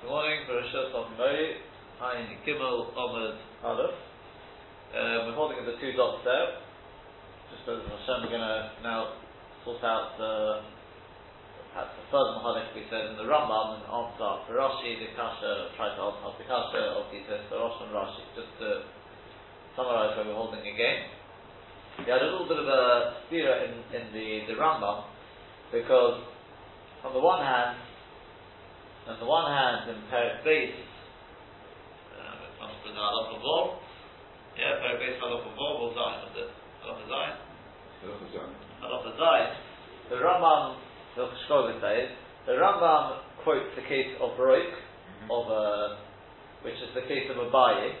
Good morning, Barishas of Mei, Ein Gimel Omid Aleph. Um, we're holding the two dots there. Just as Hashem, we're going to now sort out the perhaps the third Mahalik we said in the Rambam and answer for Rashi, the Kasha, try to answer the Kasha of the Rosh and Rashi, just to summarize where we're holding again. We had a little bit of a steer in, in the, the Rambam because on the one hand, on the one hand, in Perik Beis, uh, must put Halach of Vol, yeah, Perik Beis Halach of Vol, Vol Zayin, was it? Halach of Zayin? Halach of Zayin. The Rambam, the Shkoga says, the Rambam quotes the case of Roik, mm-hmm. of uh, which is the case of Abaye,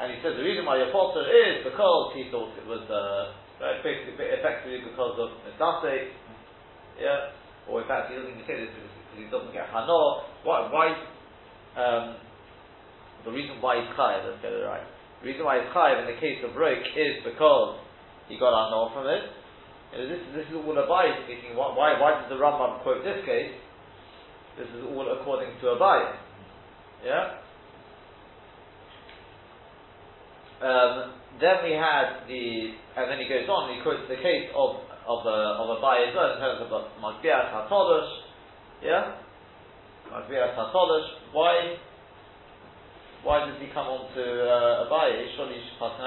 and he says the reason why your potter is because he thought it was uh, basically effectively because of Misase, yeah, or in fact he doesn't even say this because he doesn't get hano. Why? Why? Um, the reason why he's chayiv, let's get it right. The reason why he's chayiv in the case of Roik is because he got hano from it. You know, this, this is all Abai speaking. Why, why, why does the Rambam quote this case? This is all according to Abai. Yeah? Um, then we had the, and then he goes on, he quotes the case of of a of Abai as well in terms of Magbias Hatodosh, yeah? Why? Why does he come on to uh, Abaye? Surely he should pass.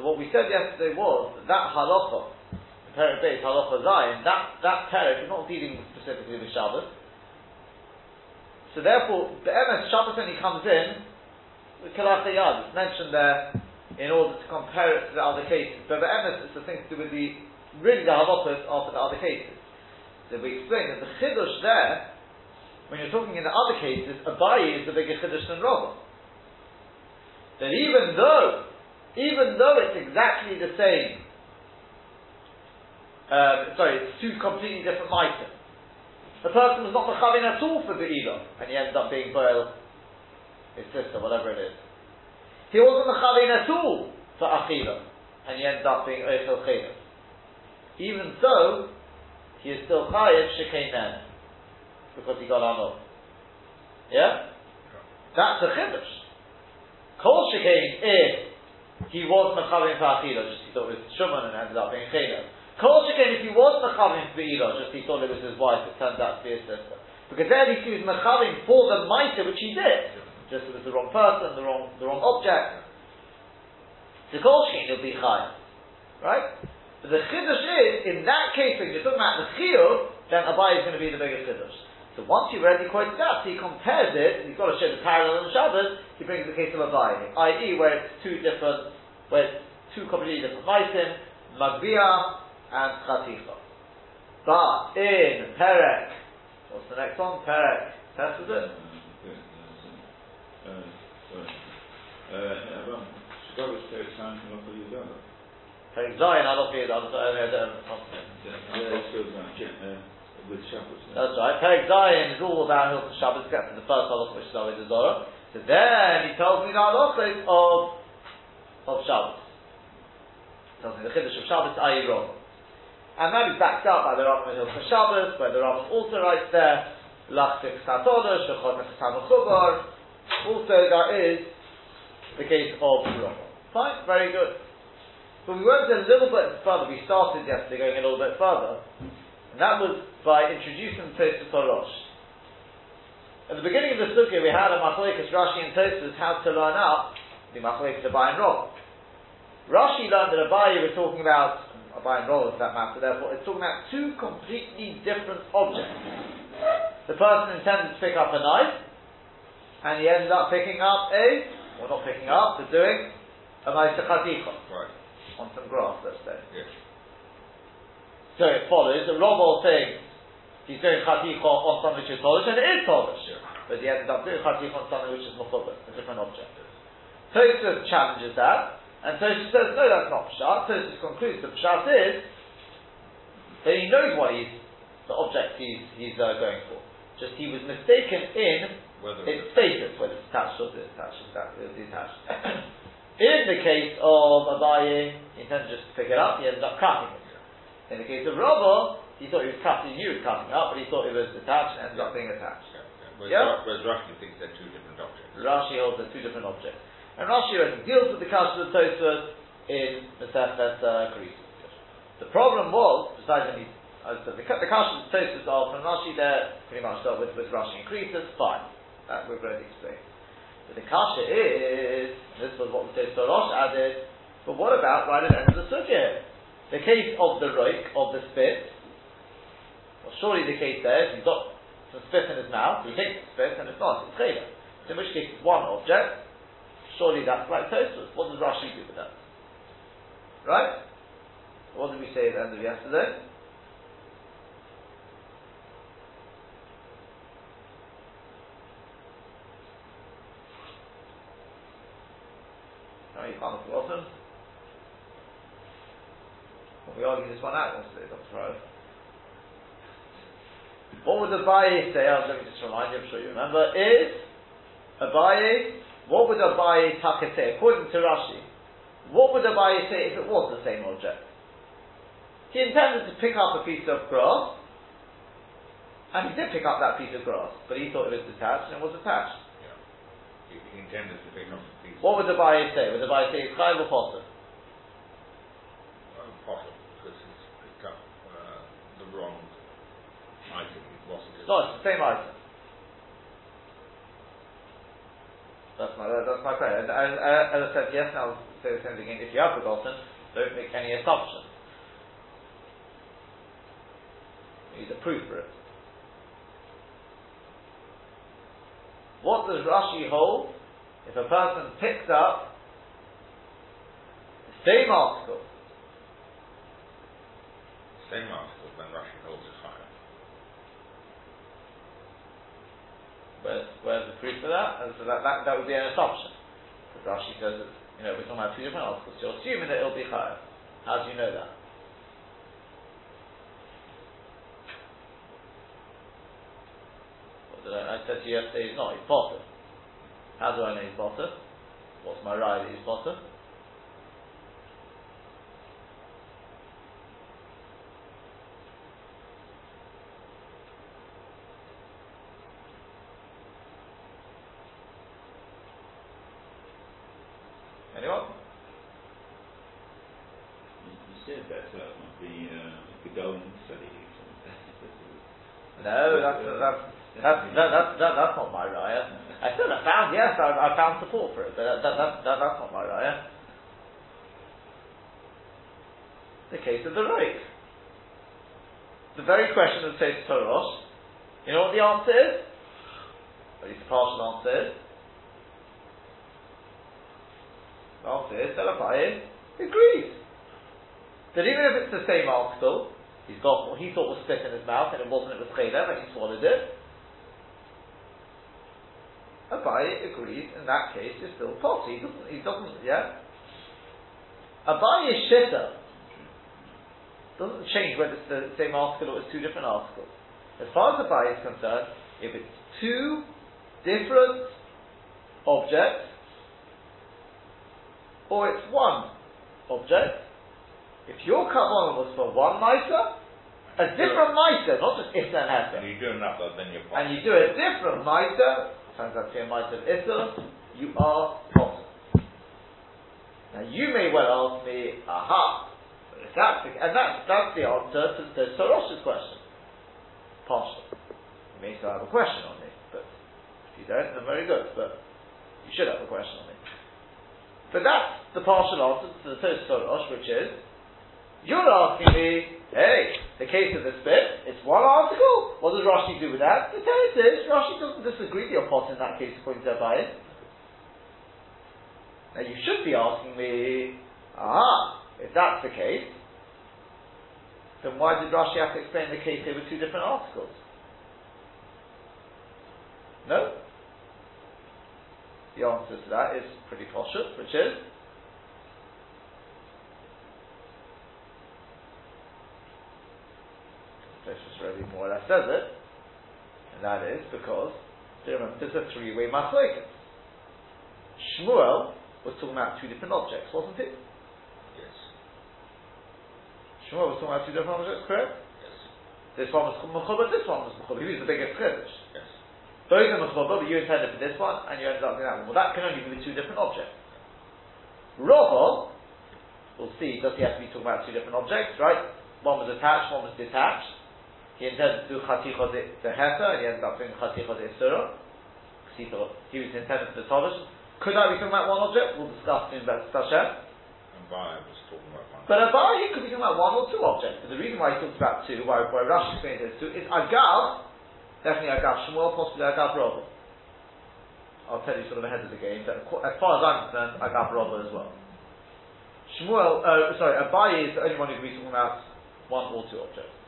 So what we said yesterday was that, that halacha, the Perek Beis halacha Zayin, that that Perek is not dealing specifically with Shabbos. So therefore, the MS Shabbos only comes in with Kalach Yad. It's mentioned there in order to compare it to the other cases. But the MS is the thing to do with the really the halachas after the other cases. So we explained that the chiddush there, when you're talking in the other cases, Abaye is the bigger chiddush than Rava. That even though, even though it's exactly the same, uh, sorry, it's two completely different items. The person was not mechavin at all for the and he ends up being Boel, his sister, whatever it is. He wasn't mechavin at all for Achila, and he ends up being Eichel Even so, he is still chayiv shekainen because he got anov. Yeah, that's a chiddush. Kol shekain if he was mechavim for just he thought it was shuman and ended up being chaylev. Kol shekain if he was mechavim for just he thought it was his wife, it turned out to be his sister. Because then he was mechavim for the mitre which he did. Just it was the wrong person, the wrong the wrong object. The kol shekain will be chayiv, right? The chiddush is, in that case, when you're talking about the chiyuv, then Abai is going to be the biggest chiddush. So once you've already quoted that, he compares it, he's got to show the parallel in Shabbos, he brings the case of Abai, i.e. where it's two different, where it's two completely different maisim, Magbia and Chaticha. But in Perek, what's the next one? Perek, test is it? Uh, uh, uh, Shabbos takes time to Perek Zion, I don't feel that. That's right. Perek Zion is all about Hilchot Shabbos, except for the first halach which is always the Zorah. So then he tells me the halachos of of Shabbos. He tells me the chiddush of Shabbos Ayirov. And that is backed up by the Rambam in Hilchot Shabbos, where the Rambam also writes there, Lachtik Satodosh, Shechot Nechasam Also, there is the case of Rambam. Fine, very good. But we went a little bit further. We started yesterday going a little bit further, and that was by introducing Tosfos Rosh. At the beginning of the sukkah, we had a Machlekes Rashi and Tosfos how to learn up the Machlekes Abai and Rov. Rashi learned that Abai was talking about Abai and Rov, for that matter. Therefore, it's talking about two completely different objects. The person intended to pick up a knife, and he ended up picking up a, or not picking up, but doing a knife Right on some grass, let's say. Yes. So it follows that Robo saying he's doing chaticha on something which is polish, and it is polish. Yeah. But he ends up doing chaticha on something which is mechubah, a different object. Tosfos challenges that, and Tosfos says, no, that's not pshat. Tosfos concludes that pshat is that he knows what he's, the object he's, he's uh, going for. Just he was mistaken in whether its status, whether it's attached or detached, detached. In the case of Abaye, he intends just to pick it up, he ends up cutting it. In the case of Rava, He thought he was cutting, he was cutting up, but he thought it was detached and ended up being attached. Whereas, Yeah. Ra- whereas Rashi thinks they're two different objects. Rashi holds they're two different objects. And Rashi only deals with the kasha of Tosfos in Masechet uh, Krisus. The problem was, besides any, as I said, the, the kasha of Tosfos are from Rashi there, pretty much dealt with, with Rashi and Krisus, fine. That we've already explained. But the kasha is, this was what the Rosh added, but what about right at the end of the sugya? The case of the roik, of the spit, well, surely the case there he's got some spit in his mouth, he takes the spit and it's not, it's chayla. In which case it's one object, surely that's like Tosfos. What does Rashi do with that? Right? What did we say at the end of yesterday? No, you can't. Well, we argued this one out yesterday, Dr. Rose. What would Abaye say? Oh, let me just remind you, I'm sure you remember. Is Abaye, what would Abaye Taka say? According to Rashi, what would Abaye say if it was the same object? He intended to pick up a piece of grass, and he did pick up that piece of grass, but he thought it was detached, and it was attached. Yeah. He, he intended to pick up a piece. What would the buyer say? Would the buyer say it's Chayav or Potter? Uh, possible, because he's picked up uh, the wrong item. It. No, it's the same item. That's my, that's my prayer. As, as, as I said, yes, and I'll say the same thing again. If you have forgotten, don't make any assumptions. You need a proof for it. What does Rashi hold if a person picks up the same article? Same article, then Rashi holds it higher. Where's, where's the proof for that? And so that, that, that would be an assumption. Because Rashi says, you know, we're talking about two different articles. You're assuming that it'll be higher. How do you know that? What did I, I said to you yesterday, he's not, he's potter. How do I know he's potter? What's my right that he's potter? Anyone? You said that uh, the uh, the golden study. No, that's, that's, that's, that, that's, that, that's not my raya. Eh? I said I found, yes, I, I found support for it, but that, that, that, that, that's not my raya. Eh? The case of the rake. The very question that says Toros, you know what the answer is? At least the partial answer is. The answer is, Telapaye agrees. That even if it's the same article, he's got what he thought was spit in his mouth and it wasn't, it was chaylev and he swallowed it. Abaye agrees, in that case, it's still pot. He doesn't, he doesn't, yeah? Abaye's shitta doesn't change whether it's the same article or it's two different articles. As far as Abaye is concerned, if it's two different objects, or it's one object, if your kavanah was for one mitre, a different mitre, not just and Hester, And you do another, then you're and you do a different mitre, to be a mitre of Issa, you are potter. Now you may well ask me, aha, if that's the, and that's, that's the answer to, to Soros's question. Partial. You may still have a question on me, but if you don't, then very good, but you should have a question on me. But that's the partial answer to the Tos Soros, which is, you're asking me, hey, the case of the spit, it's one article. What does Rashi do with that? The text is, Rashi doesn't disagree with your pot in that case, according to Abayis. Now you should be asking me, ah, if that's the case, then why did Rashi have to explain the case here with two different articles? No? The answer to that is pretty poshut, which is Toshus already more or less says it, and that is because remember there's a three-way machlokes. Shmuel was talking about two different objects, wasn't it? Yes. Shmuel was talking about two different objects, correct? Yes. This one was mechuba, this one was mechuba. Who's the biggest chiddush? Yes. Both are mechuba, but you intended for this one, and you ended up doing that one. Well, that can only be with two different objects. Rava, we'll see, does he have to be talking about two different objects, right? One was attached, one was detached. He intended to do chaticha the heter, and he ended up doing chaticha the isura. Because he thought he was intended for the tavish. Could I be talking about one object? We'll discuss in Hashem. And was talking about one. But Abai, he could be talking about one or two objects. But the reason why he talks about two, why, why Rashi explains it as two, is Agav, definitely Agav Shmuel, possibly Agav Rabba. I'll tell you sort of ahead of the game, but as far as I'm concerned, Agav Rabba as well. Shmuel, uh, sorry, Abai is the only one who can be talking about one or two objects.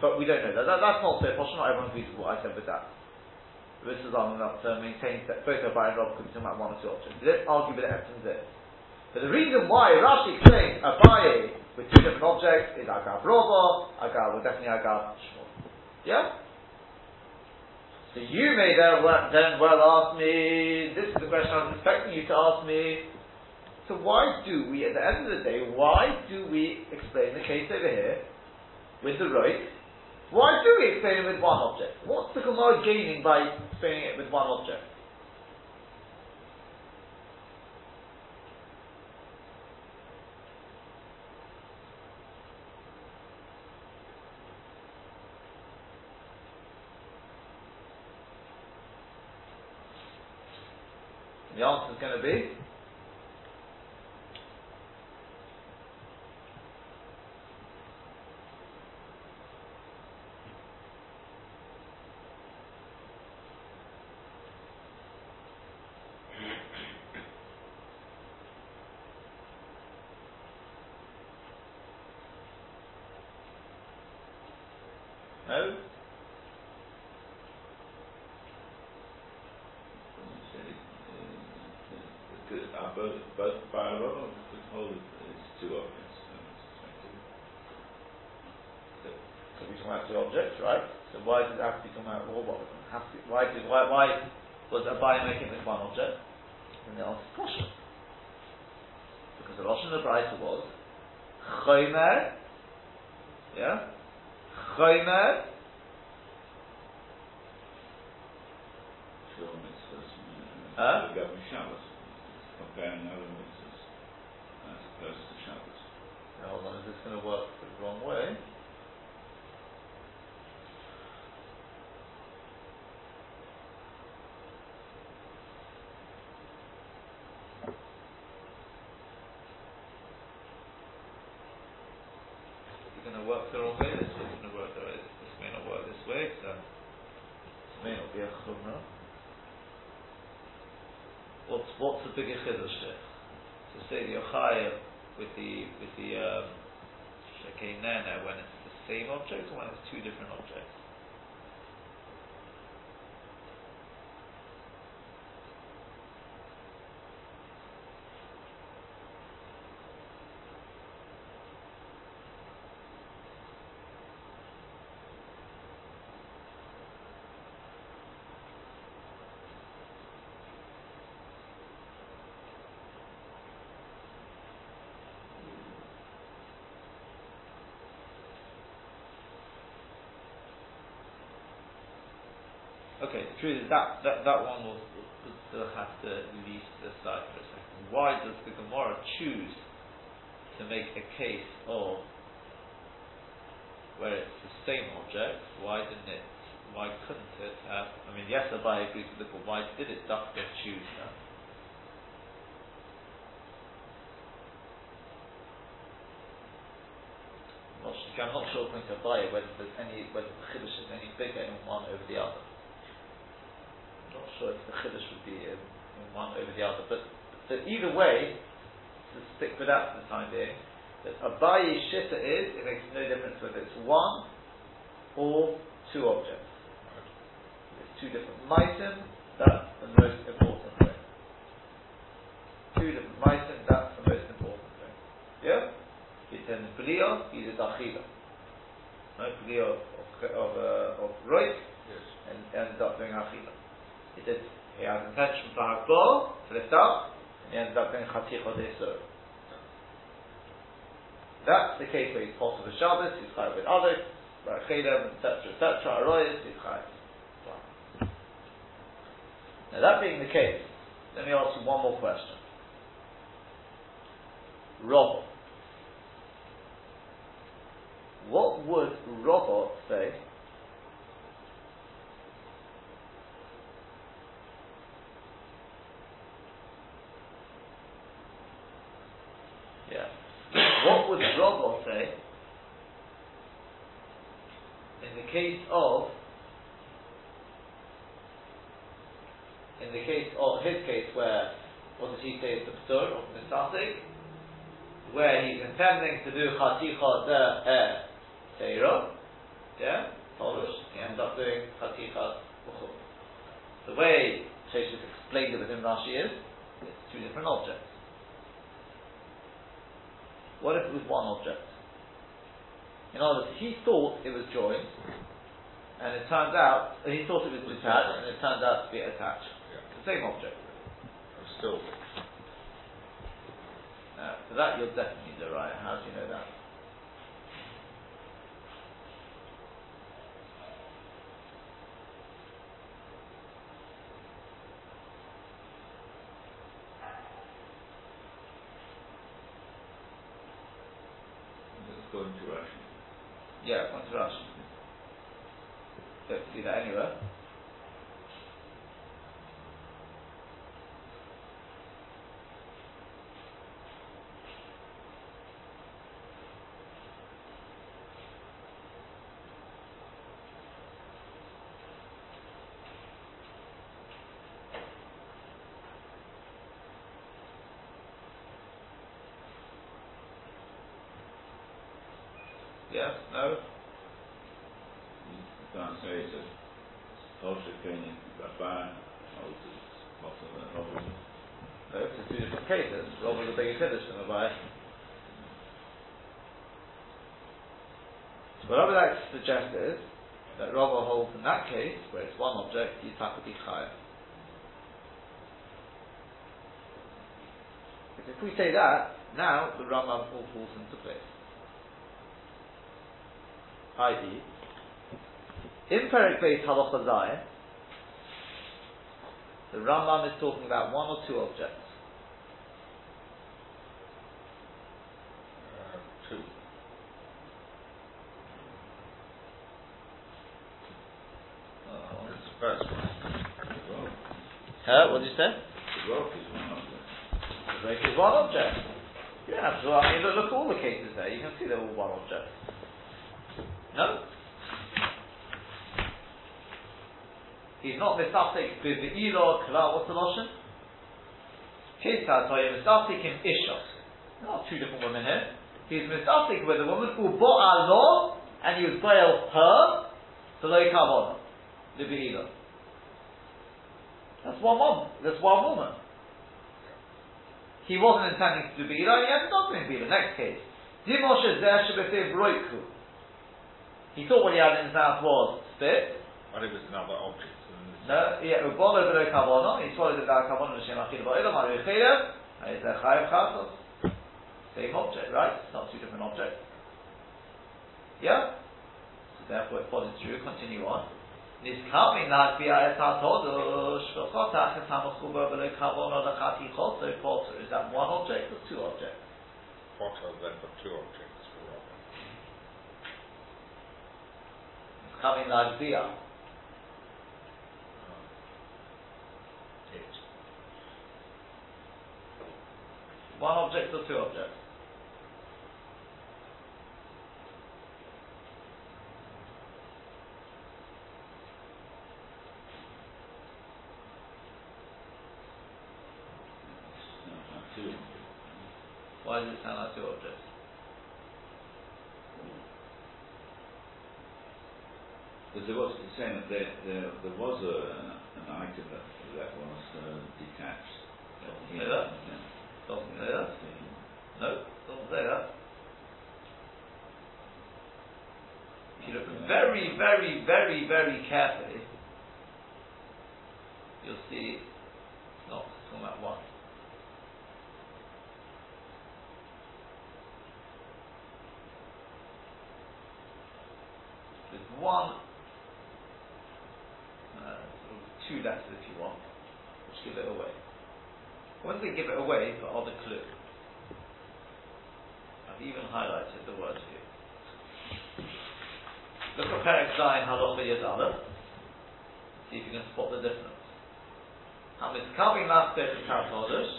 But we don't know that. that that's not so posh, not everyone agrees with what I said with that. This is on enough to maintain that both Abai and Rob could be talking about one or two objects. We don't argue with the essence there. But the reason why Rashi explains Abaye with two different objects is Agav Robo, Agav, well definitely Agav Shmuel. Yeah? So you may then, then well ask me, this is the question I was expecting you to ask me, so why do we, at the end of the day, why do we explain the case over here with the right why do we explain it with one object? What's the Gemara gaining by explaining it with one object? The answer is going to be Chomer, yeah, Chomer, uh, Huh? Comparing other mitzvahs as opposed to Shabbos. Hold on, is this going to work the wrong way? The bigger chiddush there. To say the Yochai with the with the um, when it's the same object or when it's two different objects. Truth is that, that, that one will, will still have to leave to the side for a second. Why does the Gemara choose to make a case of where it's the same object? Why didn't it? Why couldn't it have? I mean, yes, Abai agrees with it, but why did it Dafka choose that? I'm not sure according to Abai whether there's any whether the chiddush is any bigger in one over the other not sure if the chiddush would be in, in, one over the other, but so either way, to stick with that for the time being, that Abayi Shita is, it makes no difference whether it's one or two objects. It's two different mitem, that's the most important thing. Two different mitem, that's the most important thing. Yeah? It's in Bliya, either Dachila. No, Bliya of, of, of, uh, of Roik, yes. and ends up doing Achila. He did, he has intention for Hakbol, to lift up, and he ends up doing Chatzich Odesur. That's the case where he's possible with Shabbos, he's chayav with others, Chelim, etc., etc., Aroyas, he's chayav. Now that being the case, let me ask you one more question. Robot. What would Robot say Yeah. What would Robot say in the case of in the case of his case where what does he say is the Ptur of Misasik, where he's intending to do Chaticha de Er Teiro, yeah, Polish, he ends up doing Chaticha B'chul. The way Sheshes explained it within Rashi is, it's two different objects. What if it was one object? In other words, he thought it was joined, and it turns out, he thought it was detached, and it turns out to be attached. Yeah. The same object. Still, Uh, so that you'll definitely do right. How do you know that? Let's go into Russian. Yeah, Rashi? Don't see that anywhere. You can't say it's a Osher Kenyan Rabban, Moses, Moses, and Moses. No, it's two different cases. Rob was a bigger kiddush than. So what I would like to suggest is that Rabbi holds in that case, where it's one object, have to be. Because if we say that, now the Rambam all falls into place. I.e., in Perik Beis Halacha Zayin, the Rambam is talking about one or two objects. uh, two. It's the first one. Huh? What did you say? The rope is one them. The rake is one object. Yeah, so I mean, look, look at all the cases there. You can see they're all one object. No? He's not misafik with the ilo kla. What's the notion? Kesad toya misafik in ishos. Not two different women here. He's misafik with a woman who bought alo and he was bail her to lo kavon. Libi ilo. That's one woman. That's one woman. He wasn't intending to do Beila, he ended up doing Beila. Next case. Dimoshe Zeh Shebefev Roiku. He thought what he had in his mouth was spit. But it was another object. No, yeah, Ubolo Below Kavono, he swallowed it without Kavono, L'Shem Achil Ba'ilam, Ari Chelev, and it's a Chayav Chasos. Same object, right? It's not two different objects. Yeah? So therefore it follows through, continue on. Nizkamin Lagbia Et HaTodosh, V'chotach Et HaMochuba Below Kavono L'Chati Choso Potter. Is that one object or two objects? Potter then for two objects for Robin. Nizkamin Lagbia. It. One object or two objects? Why does it sound like two objects? Because there was the same. there, there, there was a, an item that, that was uh, detached. Doesn't say that. Doesn't say that. No, doesn't say that. If you look very, very, very, very carefully, you'll see it's not it's on that one. There's one two letters if you want, which give it away. When they give it away, the clue. I've even highlighted the word here. Look at Perek Zayin Halacha Yad See if you can spot the difference. Hamitzkavin Master Kikat Chodesh,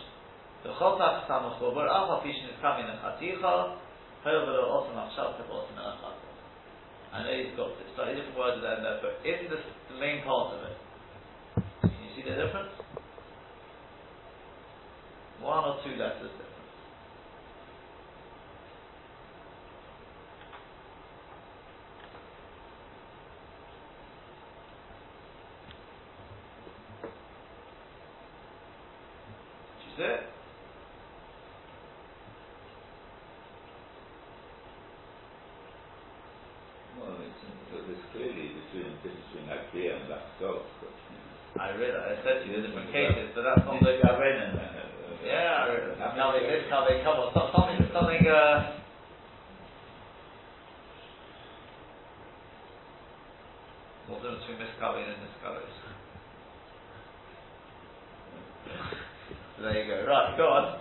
the Chotak Samuchover, Alpha Fish Nizkavin Echaticha, However, also Machshav Tebot Menachat. I know he's got slightly different words there, but in the, the main part of it, see the difference? One or two letters difference. you see it? Well, it's, there's clearly between difference between Akriya and Laksos. I realize, I said to you, there's different cases, but that's not the Gavin and uh, Yeah, I realize. Now they did come, they come on, some- something, something, uh, what's the difference between miscalling and miscalling? there you go, right, go on.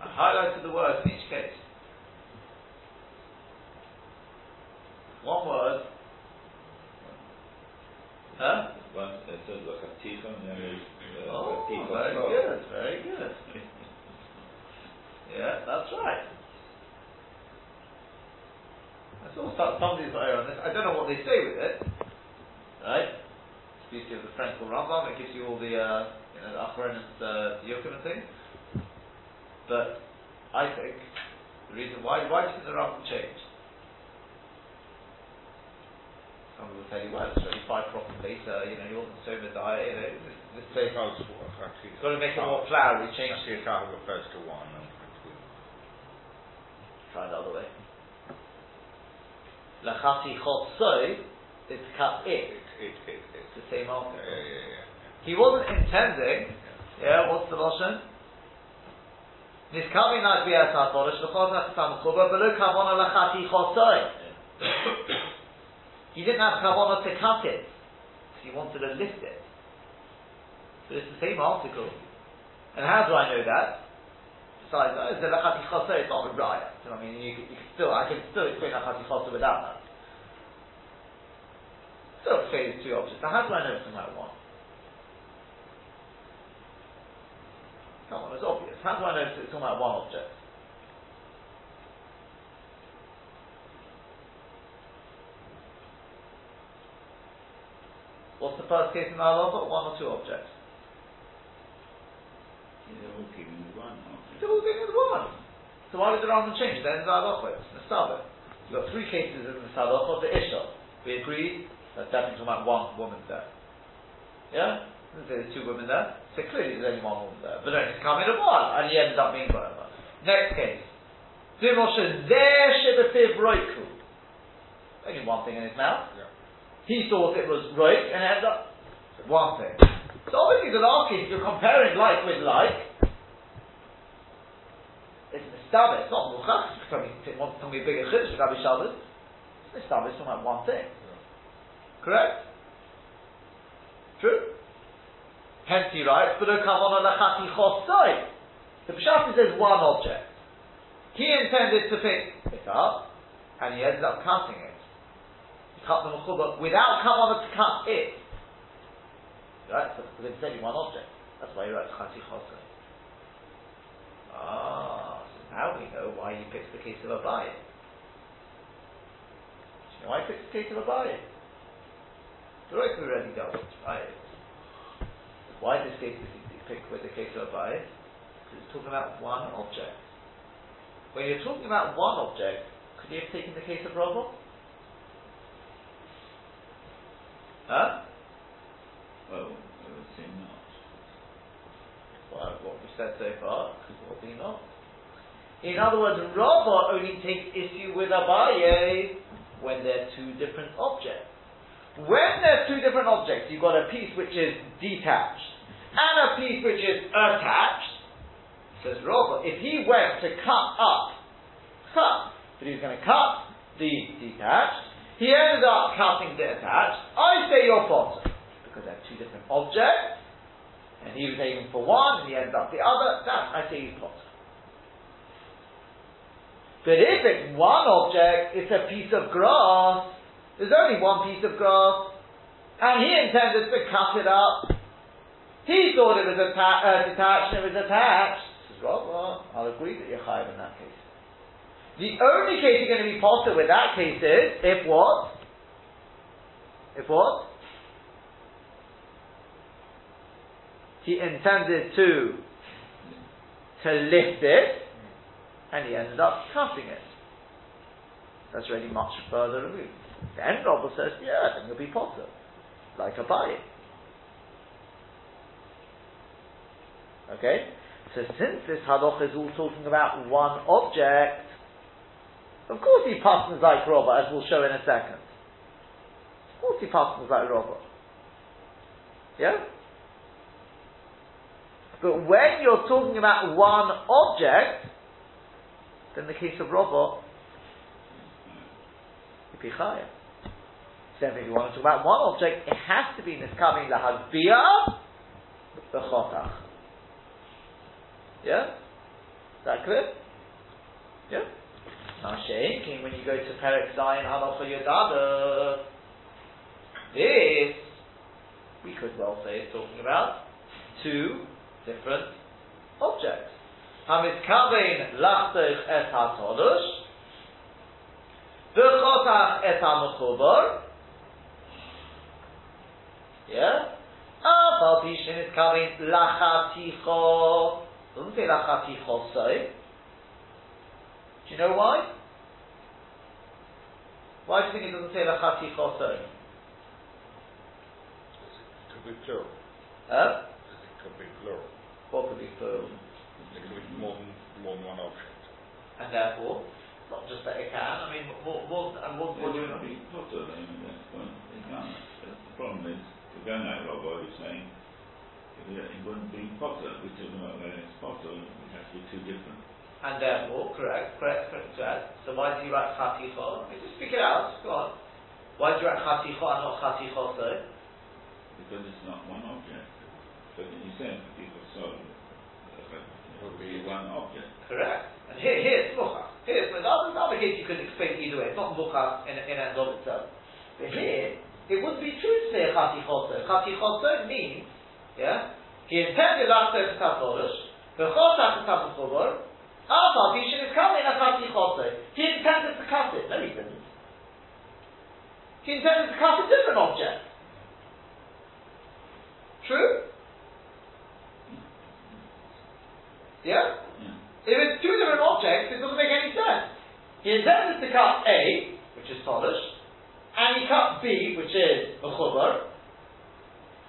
I highlighted the words in each case. One word. Huh? One it says and there is uh, Oh, very good, very good. Yeah, that's right. I saw some- somebody's error on this. I don't know what they say with it. Right? Speaking of the Frankel Rambam, it gives you all the, uh, you know, the Achron and uh, the Yokim and things. But I think the reason why, why do you think the Rambam changed? Some will tell you, well, it's really five properly, so, you know, he wasn't so Messiah, you know, this, this place, it's got to make it more flowery, Changed change Chaticha refers to one and Chaticha. Try the other way. Lachati chosoi is to cut it. It, it, it, it. It's the same article. yeah, yeah, yeah. He wasn't intending, yeah, what's the Chosoi. He didn't have kavona to cut it, because he wanted to lift it. So it's the same article. And how do I know that? Besides, oh, it's a lachati chosoi, it's not a. So, I mean, you, you still, I can still explain lachati chosoi without that. Still say it's two objects. Now, how do I know it's about one? Come on, it's obvious. How do I know it's talking about one object? What's the first case in our law? One or two objects. They're all giving you one. They're all it as one. So why did the Rambam change? Then the halacha, it's Nestava. You've got three cases in the halacha, the Isha. We agreed that definitely talking about one woman there. Yeah? There's two women there. So clearly there's only one woman there. But then it's coming of one, and he ended up being whatever. Next case. Dimoshe there shebetiv roiku. Only one thing in his mouth. Yeah. He thought it was roik, and it ended up one thing. So obviously the last case, if you're comparing like with like, it's Nistaba, it's not Muchach, it's something, it wants to be a bigger chiddush Rabbi Shabbos. It's Nistaba, it's talking about one thing. Correct? True? Hence he writes, but. The Pshat says one object. He intended to pick it up, and he ended up cutting it. He cut the mechuba without kavana to cut it. Right? So it's only one object. That's why he writes chati chosoi. Ah, so now we know why he picks the case of Abaye. Do you know why he picks the case of Abaye? The right we already dealt with, right? Why this case does pick with the case of Abaye? Because it's talking about one object. When you're talking about one object, could you have taken the case of Rava? Huh? Well, I would say not. Well, what we've said so far, could probably not. In other words, Rava only takes issue with Abaye when they're two different objects. When there's two different objects, you've got a piece which is detached and a piece which is attached, says Robert, if he went to cut up, cut, but he was going to cut the detached, he ended up cutting the attached, I say you're potter, because they're two different objects, and he was aiming for one, and he ended up the other, that I say he's potter. But if it's one object, it's a piece of grass, there's only one piece of grass, and he intended to cut it up. He thought it was atta- uh, detached and it was attached. Says, well, well, I'll agree that you're higher in that case. The only case you're going to be positive with that case is if what? If what? He intended to to lift it, and he ended up cutting it. That's really much further removed. Then Robert says, yeah, then you'll be potter, like a buy. Okay? So since this halacha is all talking about one object, of course he passes like Robert, as we'll show in a second. Of course he passes like Robert. Yeah? But when you're talking about one object, then the case of Robert, you'd be higher. So if you want to talk about one object, it has to be niskamin lahagbiya b'chotach. Yeah? Is that clear? Yeah? Shein, when you go to Perek Zion Halacha Yodada, this, we could well say is talking about two different objects. Hamiskavein lachtech et ha-todush, v'chotach et ha-mechubar, yeah? Af al pishin is coming lachaticho. Doesn't say lachaticho so. Do you know why? Why do you think it doesn't say lachaticho so? It could be plural. Huh? It could be plural. What could be plural? It could be more than, more than one object. And therefore, not just that it can, I mean, more, more, and what, what do you It know? would be potter, I mean, that's the point. It can't. The problem is, we're going out Robert is saying, it wouldn't be potter, we're talking about when it's potter, it has to be two different. And uh, therefore, correct, correct, correct, correct. So why do you write chaticho? Let me just speak it out, go on. Why do you write chaticho and not chaticho so? Because it's not one object. But you said people it would be one object. Correct. And here, here it's mucha. Here, it's, in other, in other case you could explain either way. It's not mucha in, in and of itself. But here, it wouldn't be true to say chatichoso. Chatichoso means, yeah, he intended after the katolish, the chotach the katachobor, Alpha Bishan is coming a chatichoso. He intended to cut it. No, he didn't. He intended to cut a different object. True? Yeah? Yeah. If it's two different objects, it doesn't make any sense. He intended to cut A, which is Polish, and he cut B, which is a chubar,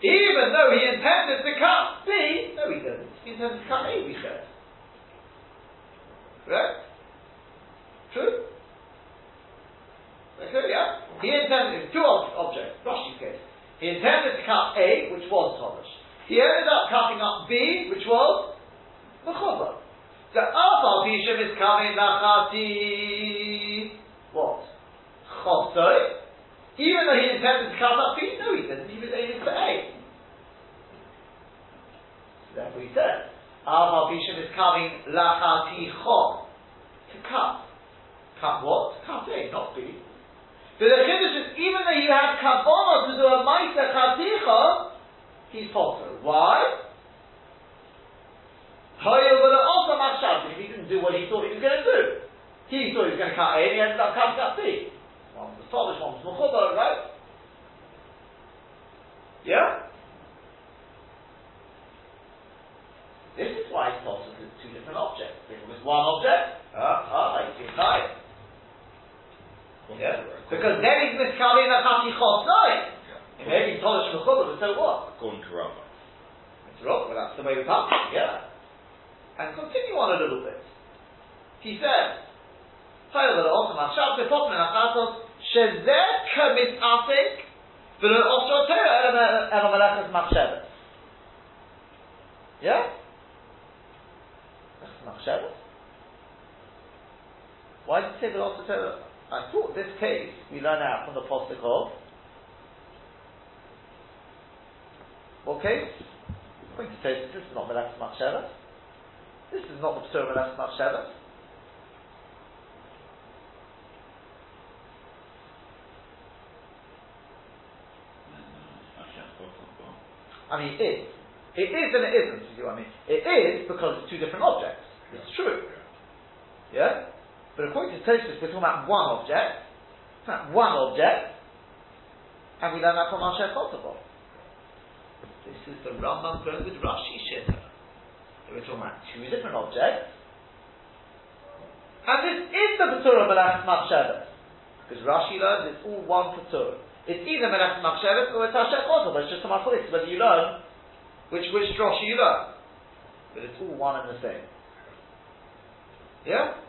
even though he intended to cut B, no he didn't. He intended to cut A, we said. Correct? True? Okay, yeah? He intended, two ob- objects, Rashi's case. He intended to cut A, which was Polish. He ended up cutting up B, which was the chubar. The Alpha Bisham is coming Lachati. What? Chosoi. Even though he intended to cut up B, no, he didn't. He was aiming for A. So therefore he said, Alpha Bisham is coming Lachati Cho. To cut. Cut what? Cut A, not B. But the Kiddush is, even though you have Kabbalah to do a Maisa Chaticha, he's potter. Why? However, also Machshav, if he didn't do what he thought he was going to do. He thought he was going to cut A, and he ended up cutting up B. Polish one was Mechubah, right? Yeah? This is why it's possible with two different objects. If it was one object, ah, uh, ah, you can yeah? Because then he's miskalin the chati chosai. Maybe he's polish mechubah, but so what? According to Rama. That's right, well that's the way we pass it, yeah. And continue on a little bit. He says, Taylor, Ochamah, Shabbat, Popman, Achatos, מן החטות, שזה כמתעסק But an Osra Torah and a Melechas Machshavas. Yeah? Melechas Machshavas? Why did you say the Osra Torah? I thought this case we learn out from the Postic of what case? I'm going to say this is not Melechas Machshavas. This is not the Psur Melechas Machshavas. I mean, it is. It is and it isn't, you see what I mean? It is because it's two different objects. It's true. Yeah? But according to Tosfos, we're talking about one object. One object. And we learn that from Asher Kosovo. This is the Rambam going with Rashi Shita. We're talking about two different objects. And this is the Patura Melach Machshavas. Because Rashi learns it's all one Patura. It's either Melech Machshavas or it's Hashem Kotel, but it's just a Machalis, whether you learn which which Drosh you learn. But it's all one and the same. Yeah?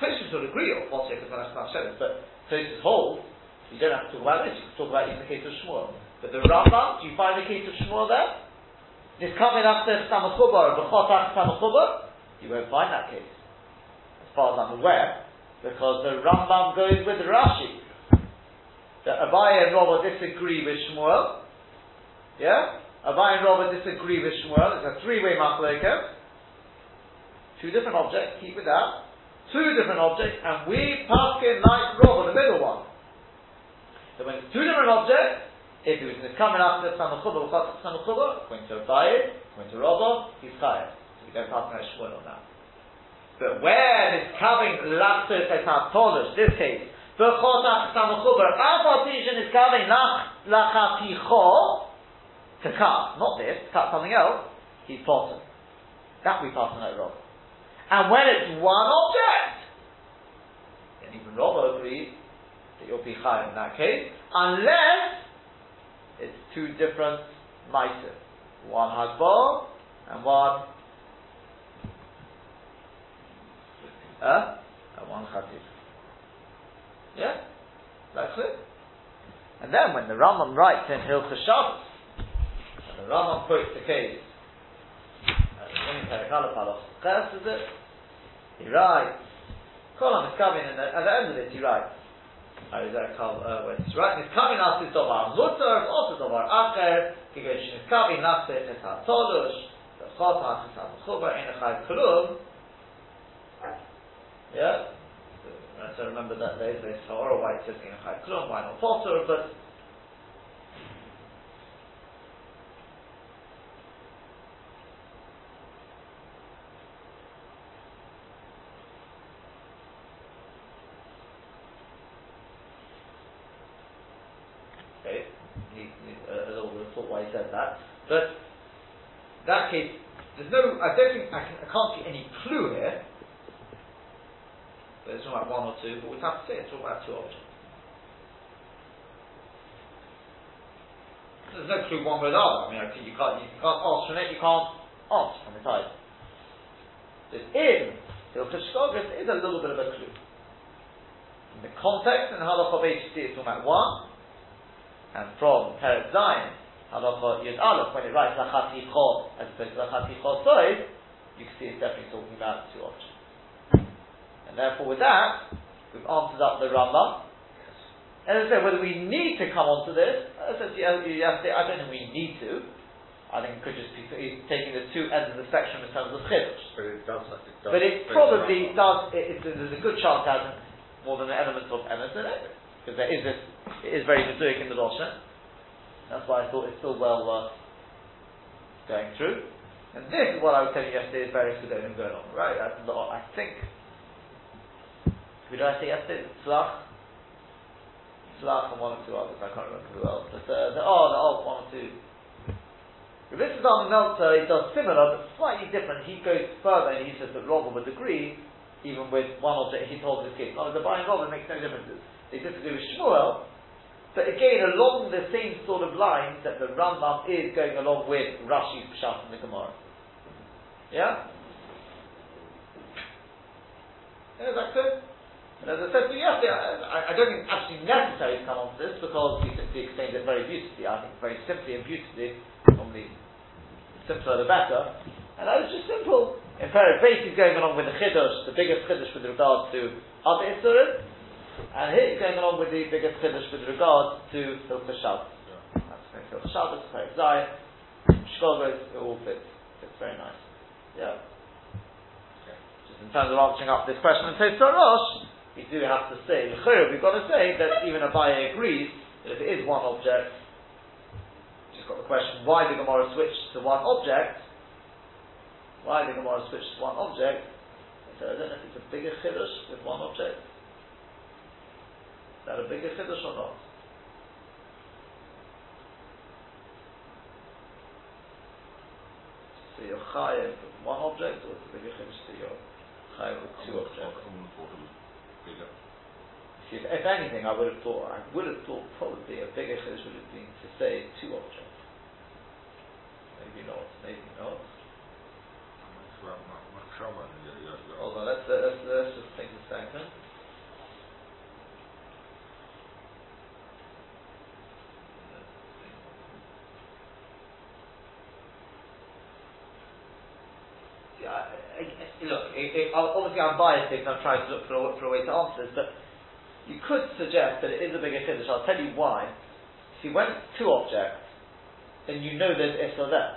Tosfos would agree on what's Yekas Melech Machshavas, but Tosfos holds you don't have to talk about this, you can talk about even the case of Shmuel. But the Rambam, do you find the case of Shmuel there? Niskamin after Samachubar, Bechotach Samachubar? You won't find that case. As far as I'm aware, because the Rambam goes with Rashi that Abaye and Rava disagree with Shmuel. Yeah? Abaye and Rava disagree with Shmuel. It's a three-way machleka. Two different objects, keep it that. Two different objects, and we pass in like Rava, the middle one. So when it's two different objects, if it was coming after Samachuba, Samachuba, according to Abaye, according to Rava, he's chayav. So we don't pass in Shmuel on that. But where is coming Lapsus et this case, B'chotach Samachuber. Alpha Tishan is coming Lachaticho to cut, not this, cut something else. He's potter. That we pass on over. And when it's one object, and even Rava agrees that you'll be high in that case, unless it's two different mitre. One has ball and one uh, and one chatif. Yeah? That's it. And then when the Rambam writes in Hilchah Shabbos, and the Rambam puts the case, uh? He writes, Kolam is coming, and at the end of it he writes? Uh, when he's writing, it's coming out this Dovar Mutter, also Dovar Acher, Kigesh is coming, Nafseh, Chesat Tolush, the Chotach, Chesat Chubar, Ein Echad Klum, yeah? So remember that there's this Torah, why it says in Klum, why not Potter, but Okay, he, he, uh, a little bit of thought why he said that. But that case, there's no, I don't think, I, can, I can't see any clue here but it's not like one or two, but we have to say it's all about two objects. There's no clue one way or the other. I mean, you can't, you can't it, you can't ask from the type. So in Hilchot Shkogis is a little bit of a clue. In the context in Halacha Beis it's talking about one, and from Peret Zion, Halacha Yud Aleph, when it writes Lachati Cho as opposed to Lachati Cho Soid, you can see it's definitely talking about two objects. And therefore, with that, we've answered up the Rambam. And as I said, whether we need to come onto this, as I said, yes, I don't think we need to. I think it could just be taking the two ends of the spectrum in terms of chiddush. But it does. It does but it probably does. It, it, there's a good chance it has more than an element of emes in it, because there is this. It is very meduic in the Dosha. That's why I thought it's still well worth going through. And this is what I was telling you yesterday is very Gedolim going on, right? I, I think did I say yesterday? Tzlach? Tzlach and one or two others, I can't remember who else. But uh, the, oh, the old one or two. Rabbi Adam Meltzer, he does similar, but slightly different. He goes further and he says that Rava would agree, even with one object he told his case. Now, the buying Rava makes no differences. They disagree with Shmuel, but again, along the same sort of lines that the Rambam is going along with Rashi's Pshat in the Gemara. Yeah? Yeah, is that good? And as I said you yesterday, I, I don't think it's absolutely necessary to come on to this because he simply explained it very beautifully. I think very simply and beautifully. Normally, the simpler the better. And that was just simple. In fact, basically going along with the chiddush, the biggest chiddush with regard to other isurim, and here he's going along with the biggest chiddush with regard to Hilchah Shabbos. Yeah. That's going to Shabbos, Perek Zion, Shkogos, it all fits. Fits very nice. Yeah. Just in terms of answering up this question in Tosfot Rosh, we do have to say, we've got to say that even Abaye agrees that if it is one object, just got the question, why the Gemara switched to one object? Why the Gemara switched to one object? So I don't know if it's a bigger chiddush with one object. Is that a bigger chiddush or not? So you're with one object, or it's a bigger chiddush to your with two objects? Wouldn't have thought it was bigger. If, if anything, I would have thought, I would have thought probably a bigger chiddush would have been to say two objects. Maybe not, maybe not. It's about my, my trauma, yeah, yeah, yeah. Hold on, let's, uh, let's, let's just take a second. Yeah, I, I, look, it, it, obviously I'm biased because I'm trying to look for a, for a way to answer this, but you could suggest that it is a bigger chiddush. I'll tell you why. See, when it's two objects, then you know there's Issa there.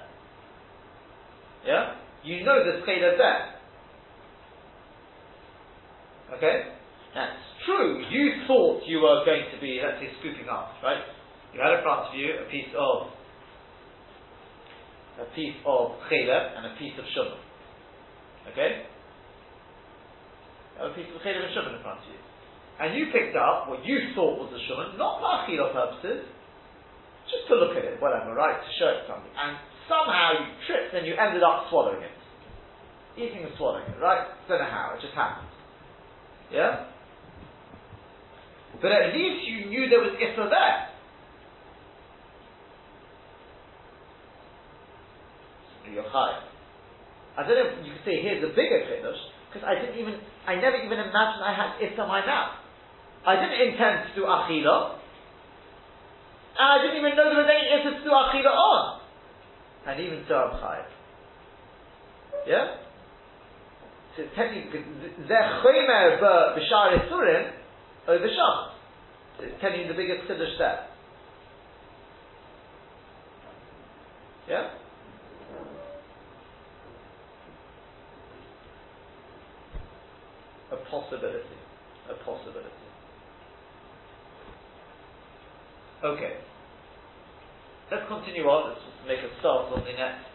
Yeah? You know there's Cheda there. Okay? That's true. You thought you were going to be, let's say, scooping up, right? You had in front of you a piece of a piece of chaylev and a piece of shuman. Okay? A piece of chaylev and shuman in front of you. And you picked up what you thought was a shuman, not for achila purposes, just to look at it, whatever, right? To show it something. And somehow you tripped and you ended up swallowing it. Eating and swallowing it, right? Don't know how, it just happened. Yeah? But at least you knew there was Issa there. You're high. I don't know if you could say here's a bigger chiddush, because I didn't even, I never even imagined I had it in my mouth. I didn't intend to do Achila, and I didn't even know there was any Issa to do Achila on. And even so I'm high. Yeah? So technically, they're chomer uh, b'shar isurim over Shabbos. It's telling you the biggest chiddush there. Yeah? Possibility. A possibility. Okay. Let's continue on. Let's just make a start on the next.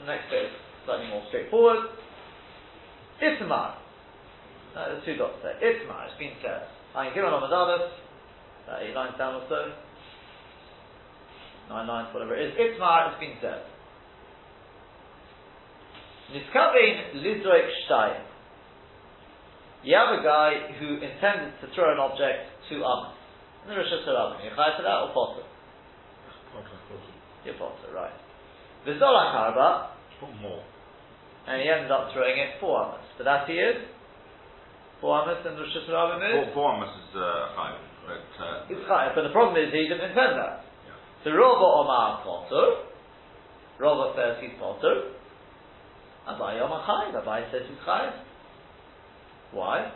The next bit is slightly more straightforward. Itmar. Uh, there's two dots there. Itmar. It's been said. I'm given on Madadas. Uh, eight lines down or so. Nine lines, whatever it is. Itmar. It's been said. Niskavein Lizroik Shtayim. You have a guy who intended to throw an object to Amos. The Rosh Hashanah. You chai for that or potter? You're potter, right. V'zolak harba, Put more. and he ended up throwing it four Amos. But that he is? Four Amos and Rosh Hashanah is? Four, four Amos is uh, five, but uh, It's chai, but the problem is he didn't intend that. Yeah. So Rava Omar potter, Rava says he's potter, Abai Omar chai, Abai says he's chai. Why?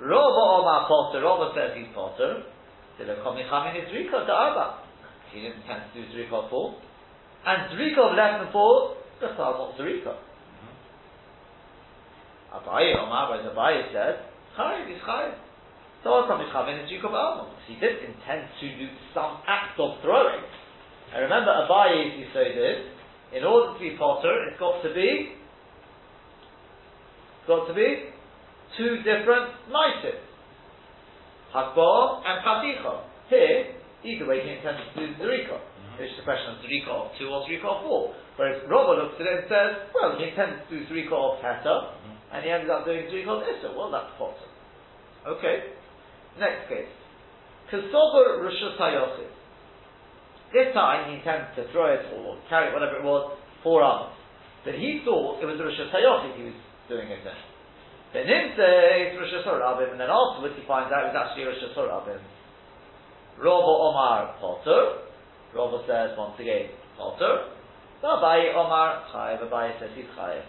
Rava Omar potter, Rava says he's potter, Dilakomi Chamin is Rika to Arba. He didn't intend to do Zrika of four. And Zrika of less than four, that's not Zrika. Abaye Omar, whereas Abaye said, Chayiv is Chayiv. So Mishavin is Zrika of Alma. He didn't intend to do some act of throwing. And remember, Abaye, if you say this, in order to be potter, it's got to be, it's got to be two different mices. Hakbar and Chaticha. Here, either way, he intended to do Zerika. Mm-hmm. It's the question of Zerika of two or Zerika of four. Whereas Rava looks at it and says, well, he intended to do Zerika of Heta, mm-hmm. and he ended up doing Zerika of Issa. Well, that's potter. Okay. Next case. Kasover Rishus Hayochid. This time he intended to throw it or carry it, whatever it was, four arms. But he thought it was Rishus Hayochid he was doing it in. Then him says Rosh Hashanah and then afterwards he finds out it's actually Rosh Hashanah. Rava Omar Potter. Rava says once again Potter. Abaye Omar Chayev. Abaye says he's Chayev.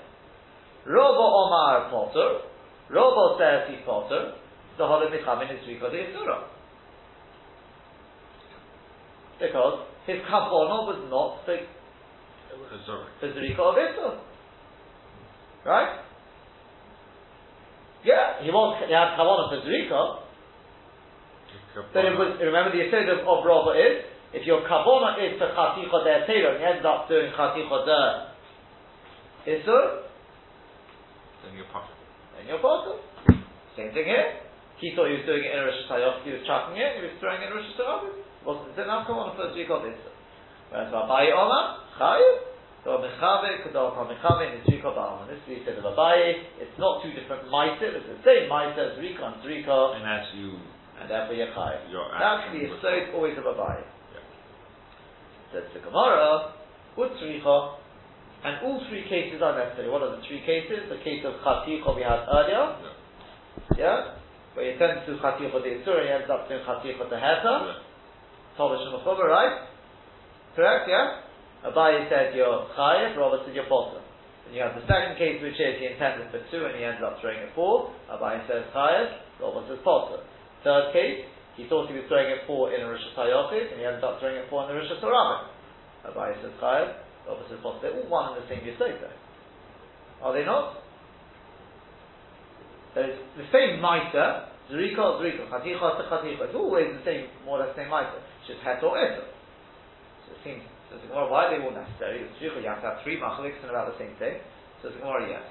Rava Omar Potter. Rava says he's Potter. The Holy Michamin is because he's Surah. Because his Kabbalah was not for Zerika of Israel. Right? Yeah, he was he had Kabbalah for Zerika, but it was, remember the Yisod of, of Rava is, if your Kabbalah is for Chaticha der Teira, and you end up doing Chaticha der Isur, Then you're possible. then you're possible. Same thing here. He thought he was doing it in Rosh Hashanah, he was chucking it, he was throwing it in Rosh Hashanah. Wasn't it enough Kabbalah for Zerika Isur? Whereas Abaye Omar, Chayiv, Mechave, Kadol Mechave, and Zerika Ba'am. And this we said of Abaye, it's not two different Meiser, it's the same Meiser, Zerika and Zerika, And as you, and therefore you're Chayiv. That's the was- always of Abaye. Yeah. Says the Gemara, Utzricha, and all three cases are necessary. What are the three cases? The case of Chaticha we had earlier, yeah, where you tend to Chaticha the Isur and you end up doing Chaticha the Heta, Yeah. Tobish and right? Correct, yeah? Abaye said you're Chayev, Rava said you're Potter. And you have the second case which is he intended for two and he ends up throwing it four. Abaye says Chayev, Rava says Potter. Third case, he thought he was throwing it four in a Rosh Hashanah and he ends up throwing it four in the Rosh Hashanah. Abaye says Chayev, Rava says Potter. They're all one and the same Yisod. Are they not? There's the same Maita, Zerika, Zerika, Chaticha, Chaticha. It's always the same, more or less the same Maita. It's just Het or Eser. So it seems, so the Gemara, why are they all necessary? It's Zerika, you have to have three machaliks and about the same thing. So the Gemara, yes.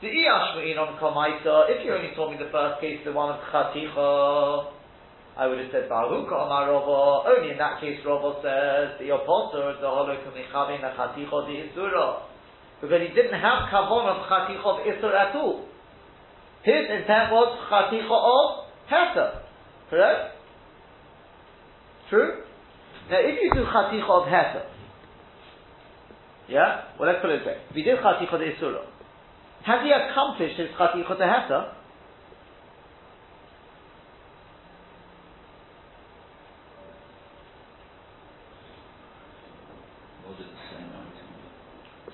The Iyashma'in on Kamaita, if you only told me the first case, the one of Chaticha, I would have said Baruch Omar Rava. Only in that case, Rava says the apostle, the Holokum Chaticha, the Isura. Because he didn't have Kavon of Chaticha of Isur at all. His intent was Chaticha of Heta. Correct? True? Now, if you do Chaticha of Heta, yeah? Well, let's put it this way. He did Chaticha de Isura, has he accomplished his Chaticha de the item?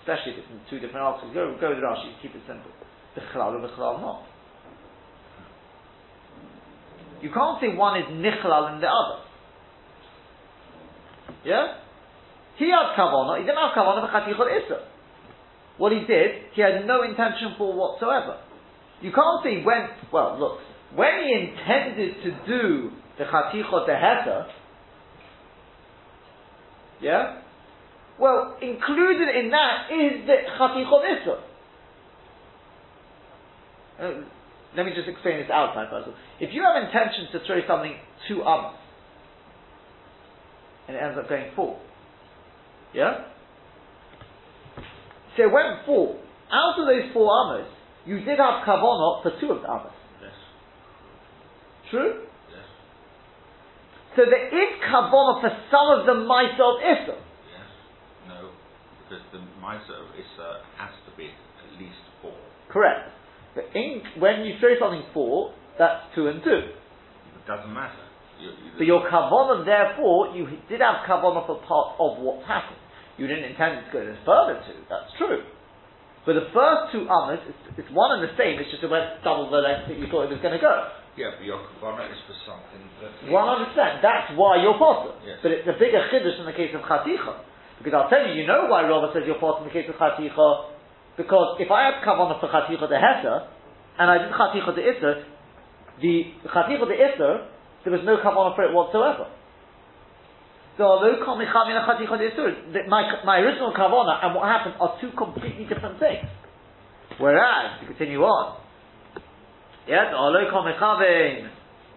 Especially if it's in two different articles. Go, go with Rashi, keep it simple. Bichlal or bichlal not. You can't say one is nichlal and the other. Yeah? He had kavana, he didn't have kavana for chatichot issa. What he did, he had no intention for whatsoever. You can't say when, well, look, when he intended to do the chatichot heta, yeah? Well, included in that is the chatichot issa. Uh, let me just explain this outside first. If you have intention to throw something to ums, and it ends up going four, yeah? So it went four. Out of those four amas, you did have kavanah for two of the amas. Yes. True? Yes. So there is kavanah for some of the mice of Issa. Yes. No. Because the miser of Issa has to be at least four. Correct. But in, when you throw something four, that's two and two. It doesn't matter. You, you, But your kavanah, therefore, you did have kavanah for part of what's happened. You didn't intend it to go this further to. That's true. But the first two amas, it's, it's one and the same. It's just it went double the length that you thought it was going to go. yeah, but your kavana is for something. One hundred percent. That's why you're potter. Yes. But it's a bigger chiddush in the case of chaticha. Because I'll tell you, you know why Rava says you're potter in the case of chaticha. Because if I had kavanah for chaticha de heta, and I did chaticha de iser, the chaticha de iser, there was no kavanah for it whatsoever. So my my original kavanah and what happened are two completely different things. Whereas, to continue on, yes, although kol michavin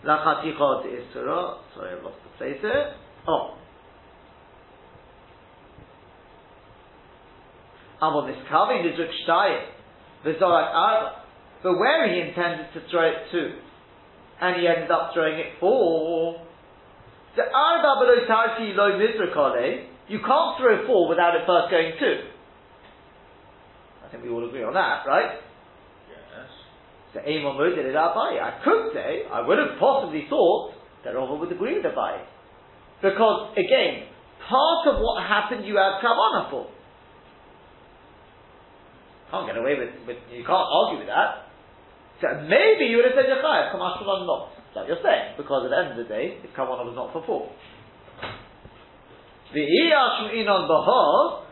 la chaticha sorry, I've lost the place there. Oh. Amol miskavin is rikshtayim, v'zorak arba. But where he intended to throw it to, and he ended up throwing it for, the arba below tarsi lo mizrakale, you can't throw four without it first going two. I think we all agree on that, right? Yes. So Amon Mudin is Abaye. I could say, I would have possibly thought that Rava would agree with Abaye. Because, again, part of what happened you had Kavanah for. Can't get away with, with, you can't argue with that. So maybe you would have said Yechayev, Kamashmalan not. Like you're saying, because at the end of the day, the Kavanah was not for four. The Iyashminon Bahar,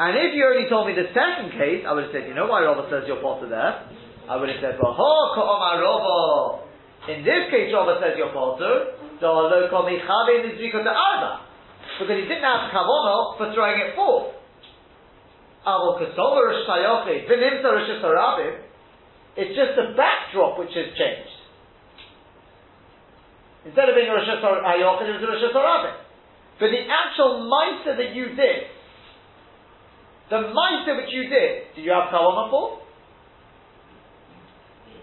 and if you only told me the second case, I would have said, you know why Rava says you're potter there? I would have said, Bahar Ka'omar Rava. In this case, Rava says you're potter, because he didn't have Kavanah for throwing it forth. It's just the backdrop which has changed. Instead of being a Rosh Hashanah, it was a Rosh Hashanah. But the actual mitre that you did, the mitre which you did, did you have kavanah for?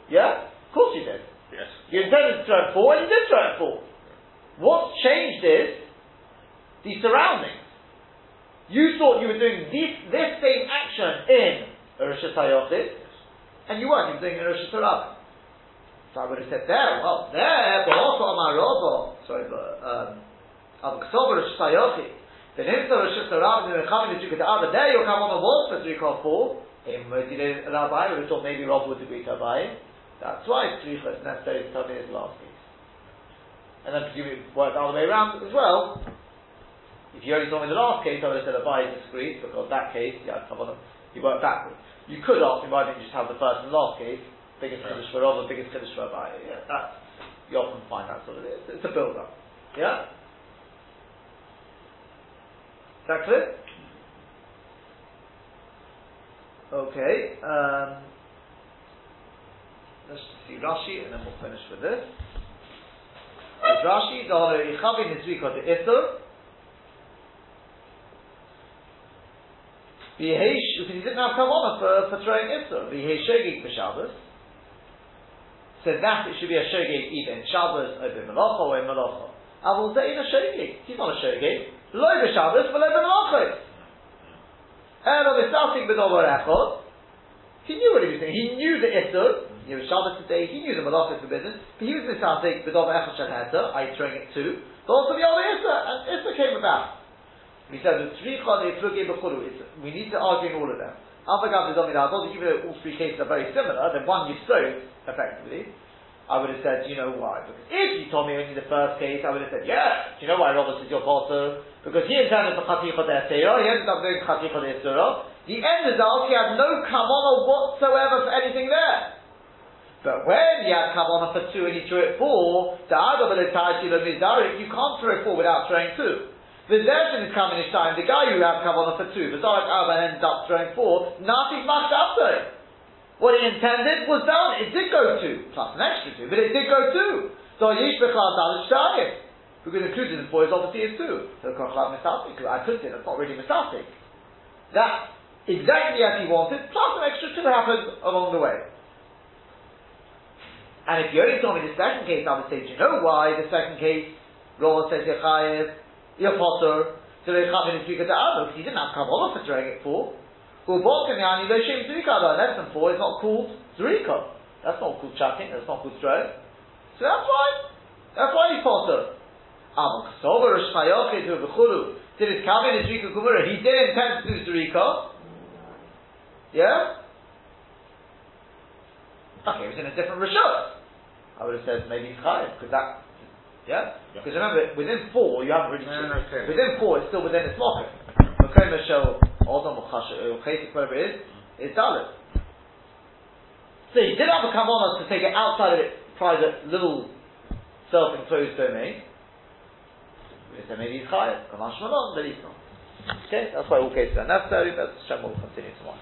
Yeah? Of course you did. Yes. You intended to throw it for, and you did throw it for. What's changed is the surroundings. You thought you were doing this, this same action in a Rosh Hashanah, and you weren't, you were doing it in a Rosh Hashanah. So I would have said there, well, there, Ba'ofa Amarobo, sorry, but, um, Rosh Hashanah, the Nimsa Rosh Hashanah, the Mechavim, the Jukat Abba, there you'll come on the wall for three call four, him, Rabbi, would have thought maybe Rob would agree to Abai. That's why Tzricha is necessary to tell me his last case. And then presumably it worked the other way around as well. If you only told me the last case, I would have said Abai disagrees, because that case, yeah, come on, he worked backwards. You could ask me why didn't you just have the first and last case, biggest. Kiddush for Rob, biggest Kiddush for Abai. Yeah, that's, you often find that sort of, it's, it's a build-up. Yeah? Is that clear? Okay, um, let's see Rashi and then we'll finish with this. Is Rashi, Dalo Ichavi Nizrika the Isser. Because he didn't have Kavanah for, for throwing Isser. V'yehesh Shogeg for. So that it should be a Shogeg either in Shabbos, or in Malacha, or in Malacha. I will say in a Shogeg. He's not a Shogeg. Lo b'Shabbos, but lo b'Malachos. Elo b'Sasik b'Dover Echot. He knew what he was doing. He knew the Isser. He was Shabbos today. He knew the Malach is forbidden. But he was Misasik b'Dover Echot Shal Heter. I throwing it too. But also the other Isser. And Isser came about. The chane plugin b'chulu. We need to argue in all of them. Avagav is on I thought even though all three cases are very similar, then one you sold effectively. I would have said, you know why? Because if you told me only the first case, I would have said, yeah. Do you know why Rava is your pastor? Because he intended for chaticha de'asera, he ended up doing chaticha de'asera. The end result, he had no kamona whatsoever for anything there. But when he had kamona for two and he threw it four, the you can't throw four without throwing two. The version is coming this time. The guy who had kavanah for two, the Zarek Alba ends up throwing four. Up there. What he intended was done. It did go two, plus an extra two, but it did go two. So Yish Bechal Dalish Shayim. Because included in four is obviously is two. So Kochlat Misasik, I could say that's not really Misasik. That exactly as he wanted, plus an extra two happened along the way. And if you only told me the second case, I would say, do you know why the second case, Roma says Yechayev, your potter, so they and speak at the other, because he didn't have Kabbalah for throwing it though, less than four is not called Zrika. That's not called chucking, that's not called throwing. So that's why. That's why he's potter. Did his Kavin in Zrika Kumura, he did intend to do Zrika. Yeah? Okay, it was in a different Rishon. I would have said maybe he's Chayiv, because that yeah? Yeah. Because remember, within four, you haven't really No, no, okay. Within four, it's still within its market. Makom Shel, Odom, or Chesed, whatever it is, mm-hmm. it's Dalit. So he did have a Kavanah to take it outside of its private little self-enclosed domain. Say maybe he's Chayav, Kamash Malon, but he's not. Okay, that's why all cases are necessary, but Shem will continue tomorrow.